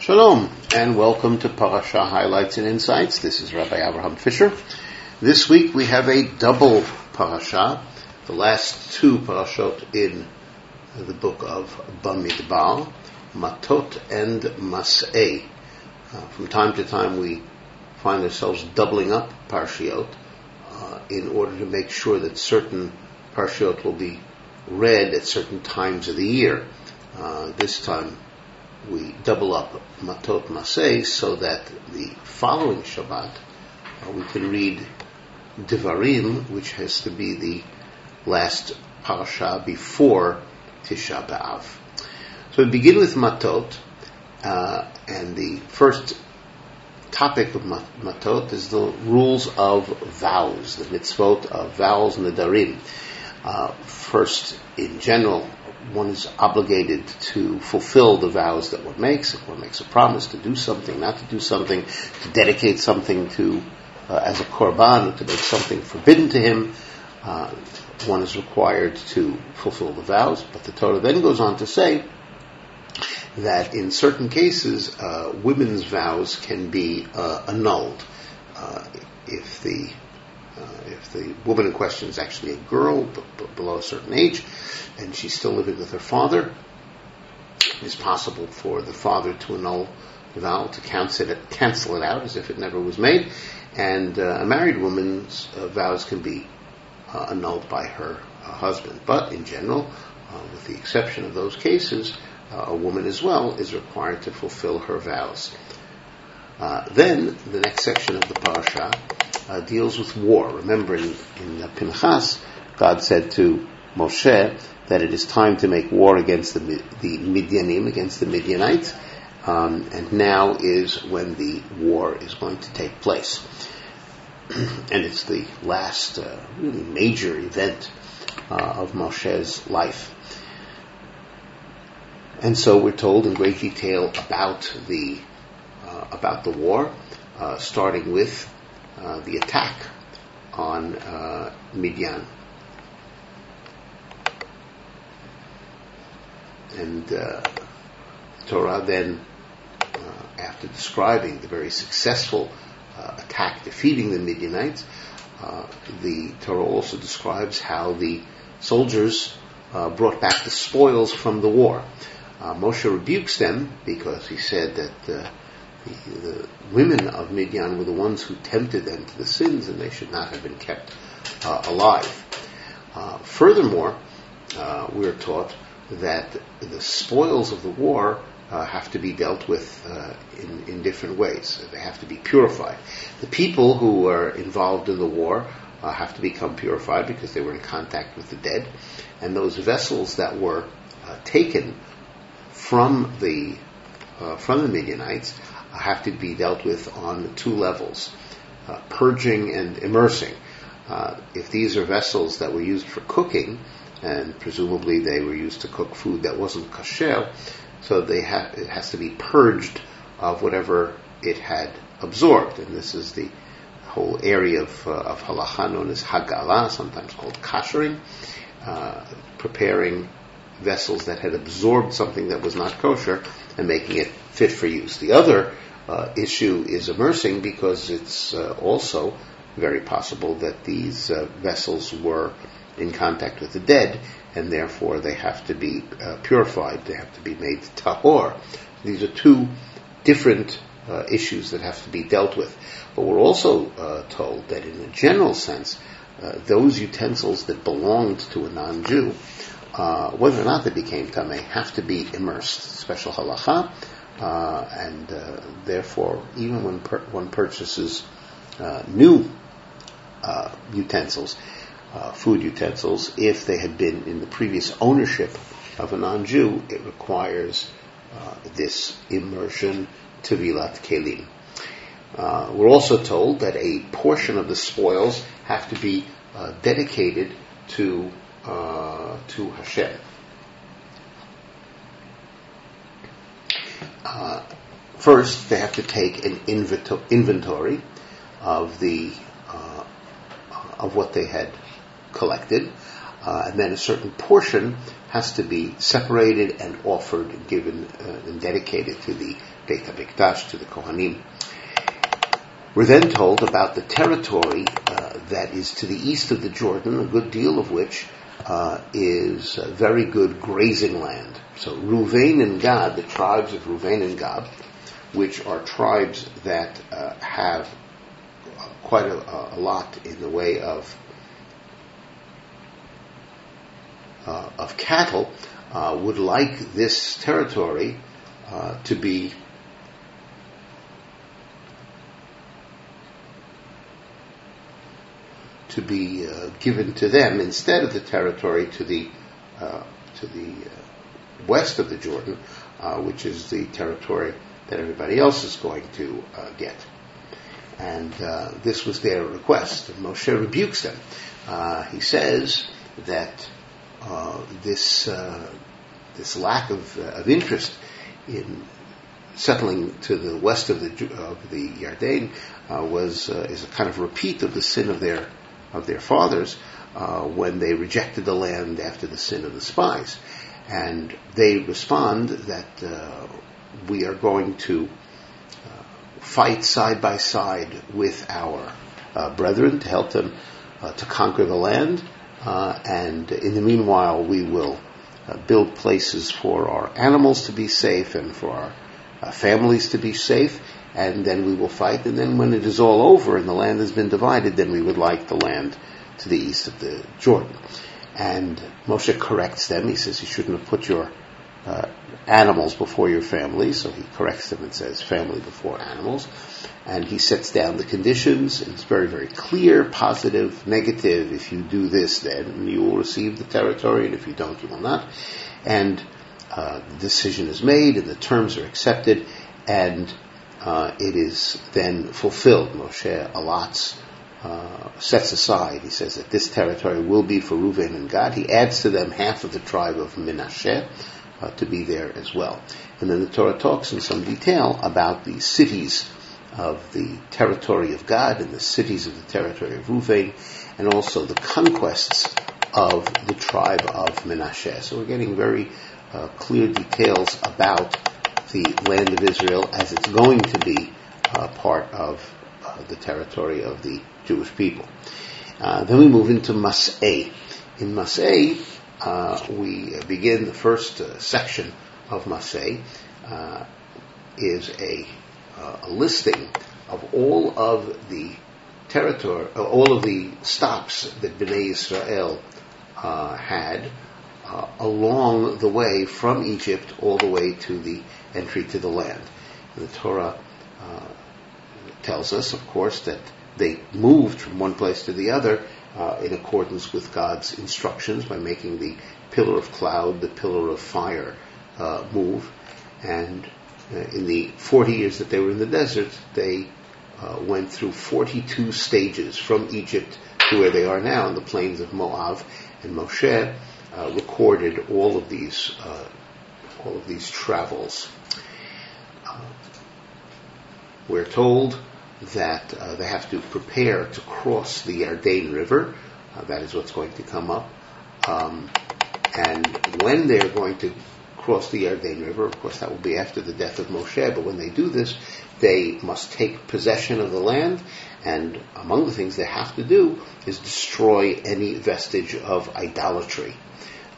Shalom, and welcome to Parasha Highlights and Insights. This is Rabbi Abraham Fischer. This week we have a double parasha, the last two parashot in the book of Bamidbar, Matot and Mas'eh. Uh, from time to time we find ourselves doubling up parshiot uh, in order to make sure that certain parshiot will be read at certain times of the year. Uh, this time double up Matot Maseh so that the following Shabbat uh, we can read Devarim, which has to be the last parasha before Tisha B'Av. So we begin with Matot, uh, and the first topic of Matot is the rules of vows, the mitzvot of vows, Nadarim. Uh, first, in general, one is obligated to fulfill the vows that one makes. If one makes a promise to do something, not to do something, to dedicate something to uh, as a korban, to make something forbidden to him, uh, one is required to fulfill the vows. But the Torah then goes on to say that in certain cases, uh, women's vows can be uh, annulled uh, if the uh, if the woman in question is actually a girl b- b- below a certain age and she's still living with her father, it's possible for the father to annul the vow, to cancel it, cancel it out as if it never was made. And uh, a married woman's uh, vows can be uh, annulled by her uh, husband. But in general, with the exception of those cases, a woman as well is required to fulfill her vows. then the next section of the parasha uh, deals with war. Remember, in, in Pinchas, God said to Moshe that it is time to make war against the, the Midianim, against the Midianites, um, and now is when the war is going to take place. and it's the last uh, really major event uh, of Moshe's life. And so we're told in great detail about the uh, about the war, uh, starting with uh, the attack on uh, Midian. And uh, Torah then, uh, after describing the very successful uh, attack defeating the Midianites, the Torah also describes how the soldiers brought back the spoils from the war. Moshe rebukes them because he said that the, women of Midian were the ones who tempted them to the sins, and they should not have been kept uh, alive. Uh, furthermore, uh, we are taught that the spoils of the war uh, have to be dealt with uh, in, in, different ways. They have to be purified. The people who are involved in the war uh, have to become purified because they were in contact with the dead, and those vessels that were taken from the from the Midianites have to be dealt with on two levels uh, purging and immersing. Uh, if these are vessels that were used for cooking, and presumably they were used to cook food that wasn't kosher, so they it has to be purged of whatever it had absorbed. And this is the whole area of, uh, of halacha known as hagala, sometimes called kashering, uh, preparing vessels that had absorbed something that was not kosher and making it fit for use. The other uh, issue is immersing because it's uh, also very possible that these uh, vessels were in contact with the dead and therefore they have to be uh, purified, they have to be made tahor. These are two different uh, issues that have to be dealt with. But we're also uh, told that in a general sense, those utensils that belonged to a non-Jew uh, whether or not they became tamei have to be immersed. Special halacha, uh, and uh, therefore, even when per- one purchases uh, new uh, utensils, uh, food utensils, if they had been in the previous ownership of a non-Jew, it requires this immersion tevilat kelim. Uh, we're also told that a portion of the spoils have to be dedicated to uh, to Hashem. Uh, first, they have to take an inventory of the uh, of what they had collected. Uh, and then a certain portion has to be separated and offered given uh, and dedicated to the Beit HaMikdash, to the Kohanim. We're then told about the territory uh, that is to the east of the Jordan, a good deal of which uh, is very good grazing land. So Ruvain and Gad, the tribes of Ruvain and Gad, which are tribes that uh, have quite a, a, lot in the way of uh, of cattle, uh, would like this territory uh, to be to be uh, given to them instead of the territory to the uh, to the uh, west of the Jordan, uh, which is the territory that everybody else is going to uh, get. And this was their request. And Moshe rebukes them. he says that this this lack of, of interest in settling to the west of the of the Yarden uh, was uh, is a kind of repeat of the sin of their of their fathers uh, when they rejected the land after the sin of the spies. And they respond that uh, we are going to uh, fight side by side with our uh, brethren to help them uh, to conquer the land. And in the meanwhile, we will build places for our animals to be safe and for our families to be safe and then we will fight. And then when it is all over and the land has been divided, then we would like the land to the east of the Jordan. And Moshe corrects them. He says you shouldn't have put your uh, animals before your family, so he corrects them and says family before animals. And he sets down the conditions. It's very, very clear, positive, negative. If you do this, then you will receive the territory, and if you don't, you will not. And uh, the decision is made, and the terms are accepted, and uh, it is then fulfilled. Moshe allots, uh, sets aside. He says that this territory will be for Reuven and Gad. He adds to them half of the tribe of Menashe uh, to be there as well. And then the Torah talks in some detail about the cities of the territory of Gad and the cities of the territory of Reuven, and also the conquests of the tribe of Menashe. So we're getting very uh, clear details about the land of Israel as it's going to be uh, part of uh, the territory of the Jewish people. Uh, then we move into Mas'eh. In Mas'eh, uh, we begin the first uh, section of Mas'eh uh, is a, a, listing of all of the territory, all of the stops that Bnei Israel had along the way from Egypt all the way to the entry to the land. The Torah uh, tells us, of course, that they moved from one place to the other uh, in accordance with God's instructions by making the pillar of cloud, the pillar of fire uh, move. And uh, in the 40 years that they were in the desert, they uh, went through 42 stages from Egypt to where they are now in the plains of Moab. And Moshe uh, recorded all of these all of these travels. We're told that uh, they have to prepare to cross the Yarden River. Uh, that is what's going to come up. Um, and when they're going to cross the Yarden River, of course that will be after the death of Moshe, but when they do this, they must take possession of the land, and among the things they have to do is destroy any vestige of idolatry.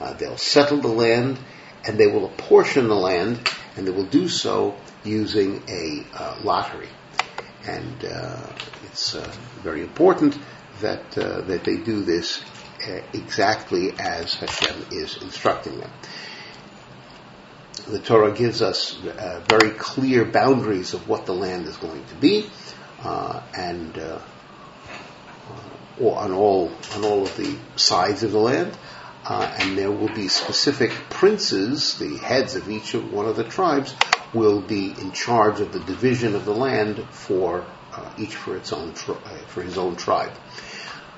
Uh, they'll settle the land, and they will apportion the land, and they will do so using a uh, lottery. And uh, it's uh, very important that uh, that they do this uh, exactly as Hashem is instructing them. The Torah gives us uh, very clear boundaries of what the land is going to be, and on all on all of the sides of the land. Uh, and there will be specific princes, the heads of each of one of the tribes, will be in charge of the division of the land for uh, each for its own tri- uh, for his own tribe.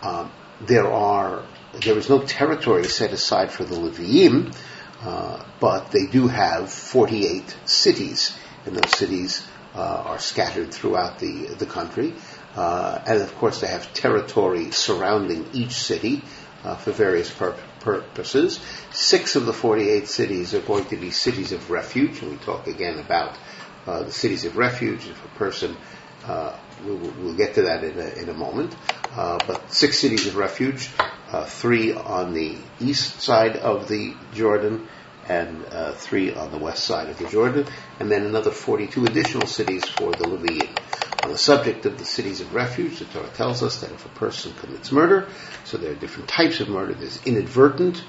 Um, there are there is no territory set aside for the Leviim, uh, but they do have 48 cities, and those cities uh, are scattered throughout the the country. Uh, and of course, they have territory surrounding each city uh, for various pur- purposes. Six of the 48 cities are going to be cities of refuge, and we talk again about uh, the cities of refuge. If a person, uh, we'll, we'll, get to that in a, in a moment, uh, but six cities of refuge, uh, three on the east side of the Jordan, and uh, three on the west side of the Jordan, and then another 42 additional cities for the Leviim. On the subject of the cities of refuge, the Torah tells us that if a person commits murder, so there are different types of murder. There's inadvertent,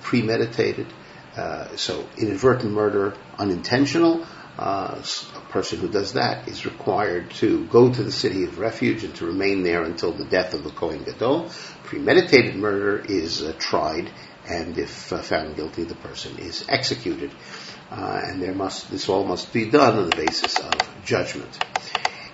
premeditated, uh, so inadvertent murder, unintentional. Uh, a person who does that is required to go to the city of refuge and to remain there until the death of the Kohen Gadol. Premeditated murder is uh, tried and if uh, found guilty, the person is executed. Uh, and there must this all must be done on the basis of judgment.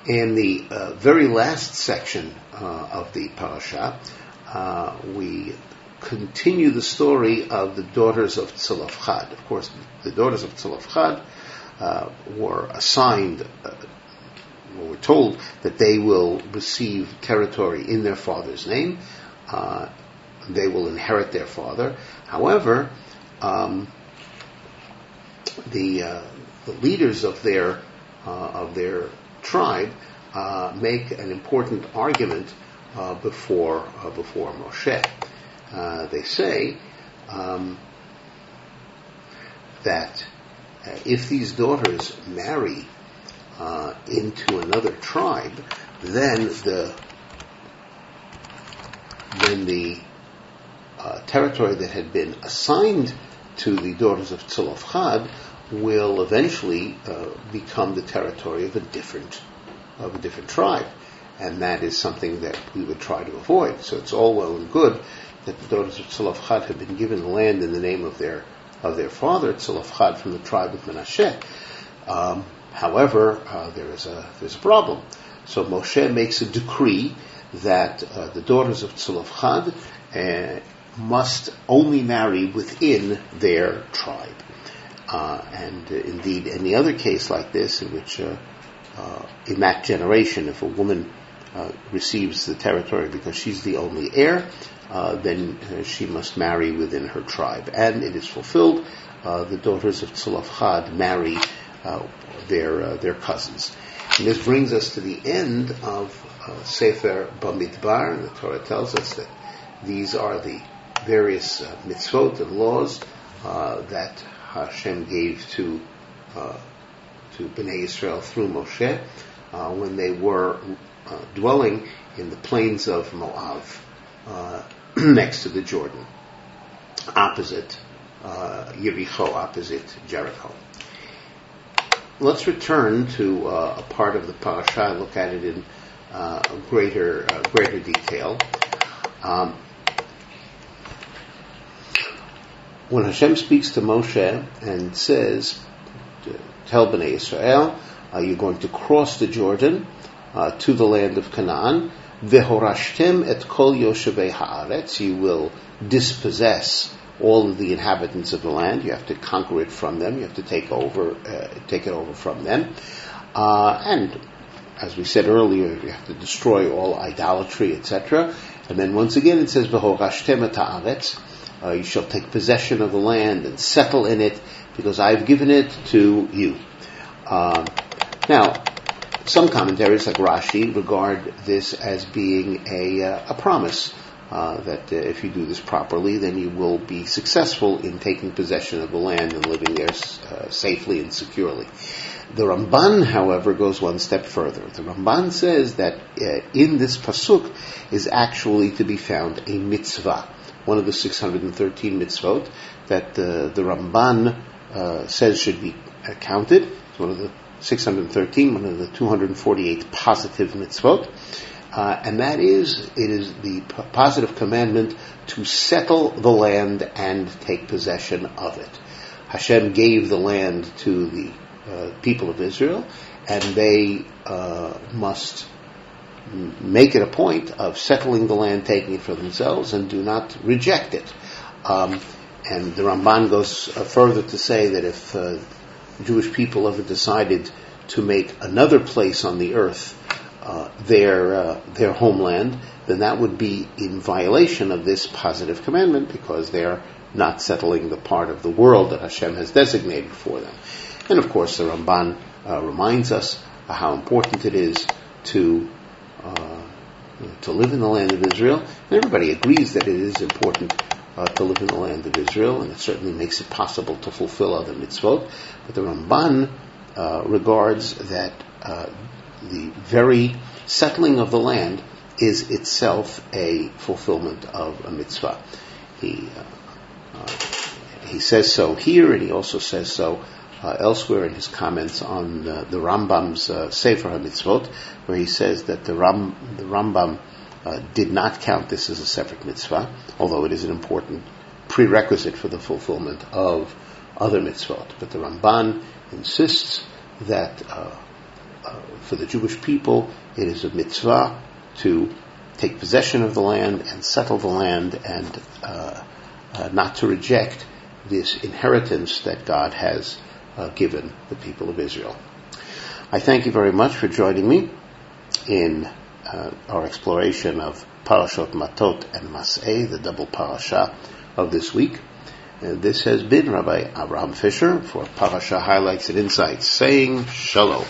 In the uh, very last section uh, of the parasha, uh, we continue the story of the daughters of Tzalafchad. Of course, the daughters of Tzalafchad uh, were assigned we're told that they will receive territory in their father's name, uh, they will inherit their father. However, um, the, uh, the leaders of their uh, of their tribe uh, make an important argument uh, before uh, before Moshe. Uh, they say um, that if these daughters marry into another tribe, then the then the uh, territory that had been assigned to the daughters of Tzolofchad will eventually uh, become the territory of a different of a different tribe, and that is something that we would try to avoid. So it's all well and good that the daughters of Tzolofchad have been given land in the name of their of their father Tzolofchad from the tribe of Menashe. Um, however, uh, there is a there's a problem. So Moshe makes a decree that uh, the daughters of Tzolofchad uh, must only marry within their tribe. Uh, and uh, indeed, any other case like this, in which uh, uh in that generation, if a woman uh, receives the territory because she's the only heir, uh, then she must marry within her tribe. And it is fulfilled. the daughters of Tzolofchad marry their their cousins. And this brings us to the end of Sefer Bamidbar. And the Torah tells us that these are the various mitzvot and laws uh, that Hashem gave to uh, to Bnei Israel through Moshe uh, when they were uh, dwelling in the plains of Moab, uh, next to the Jordan, opposite Yericho, opposite Jericho. Let's return to a part of the parasha, look at it in greater greater detail. Um, when Hashem speaks to Moshe and says, tell Bnei Israel, uh, you're going to cross the Jordan uh, to the land of Canaan. Vehorashtem et kol yoshevei haaretz. You will dispossess all of the inhabitants of the land. You have to conquer it from them. You have to take over, uh, take it over from them. Uh, and as we said earlier, you have to destroy all idolatry, etc. And then once again it says, Vehorashtem et haaretz uh, you shall take possession of the land and settle in it because I've given it to you. Uh, now, some commentaries like Rashi regard this as being a, uh, a promise uh, that uh, if you do this properly, then you will be successful in taking possession of the land and living there uh, safely and securely. The Ramban, however, goes one step further. The Ramban says that in this pasuk is actually to be found a mitzvah one of the 613 mitzvot that the, the Ramban uh, says should be counted. It's one of the 613, one of the 248 positive mitzvot. Uh, and that is, it is the p- positive commandment to settle the land and take possession of it. Hashem gave the land to the uh, people of Israel, and they uh, must make it a point of settling the land, taking it for themselves, and do not reject it. Um, and the Ramban goes uh, further to say that if uh, Jewish people ever decided to make another place on the earth uh, their uh, their homeland, then that would be in violation of this positive commandment because they're not settling the part of the world that Hashem has designated for them. And of course, the Ramban uh, reminds us how important it is to uh, to live in the land of Israel. And everybody agrees that it is important uh, to live in the land of Israel, and it certainly makes it possible to fulfill other mitzvot. But the Ramban uh, regards that uh, the very settling of the land is itself a fulfillment of a mitzvah. He uh, uh, he says so here, and he also says so uh, elsewhere in his comments on uh, the Rambam's uh, Sefer HaMitzvot, where he says that the, Ram, the Rambam uh, did not count this as a separate mitzvah, although it is an important prerequisite for the fulfillment of other mitzvot. But the Ramban insists that uh, uh, for the Jewish people, it is a mitzvah to take possession of the land and settle the land and not to reject this inheritance that God has uh, given the people of Israel. I thank you very much for joining me in uh, our exploration of Parashot Matot and Mas'eh, the double parasha of this week. And this has been Rabbi Abraham Fischer for Parasha Highlights and Insights, saying Shalom.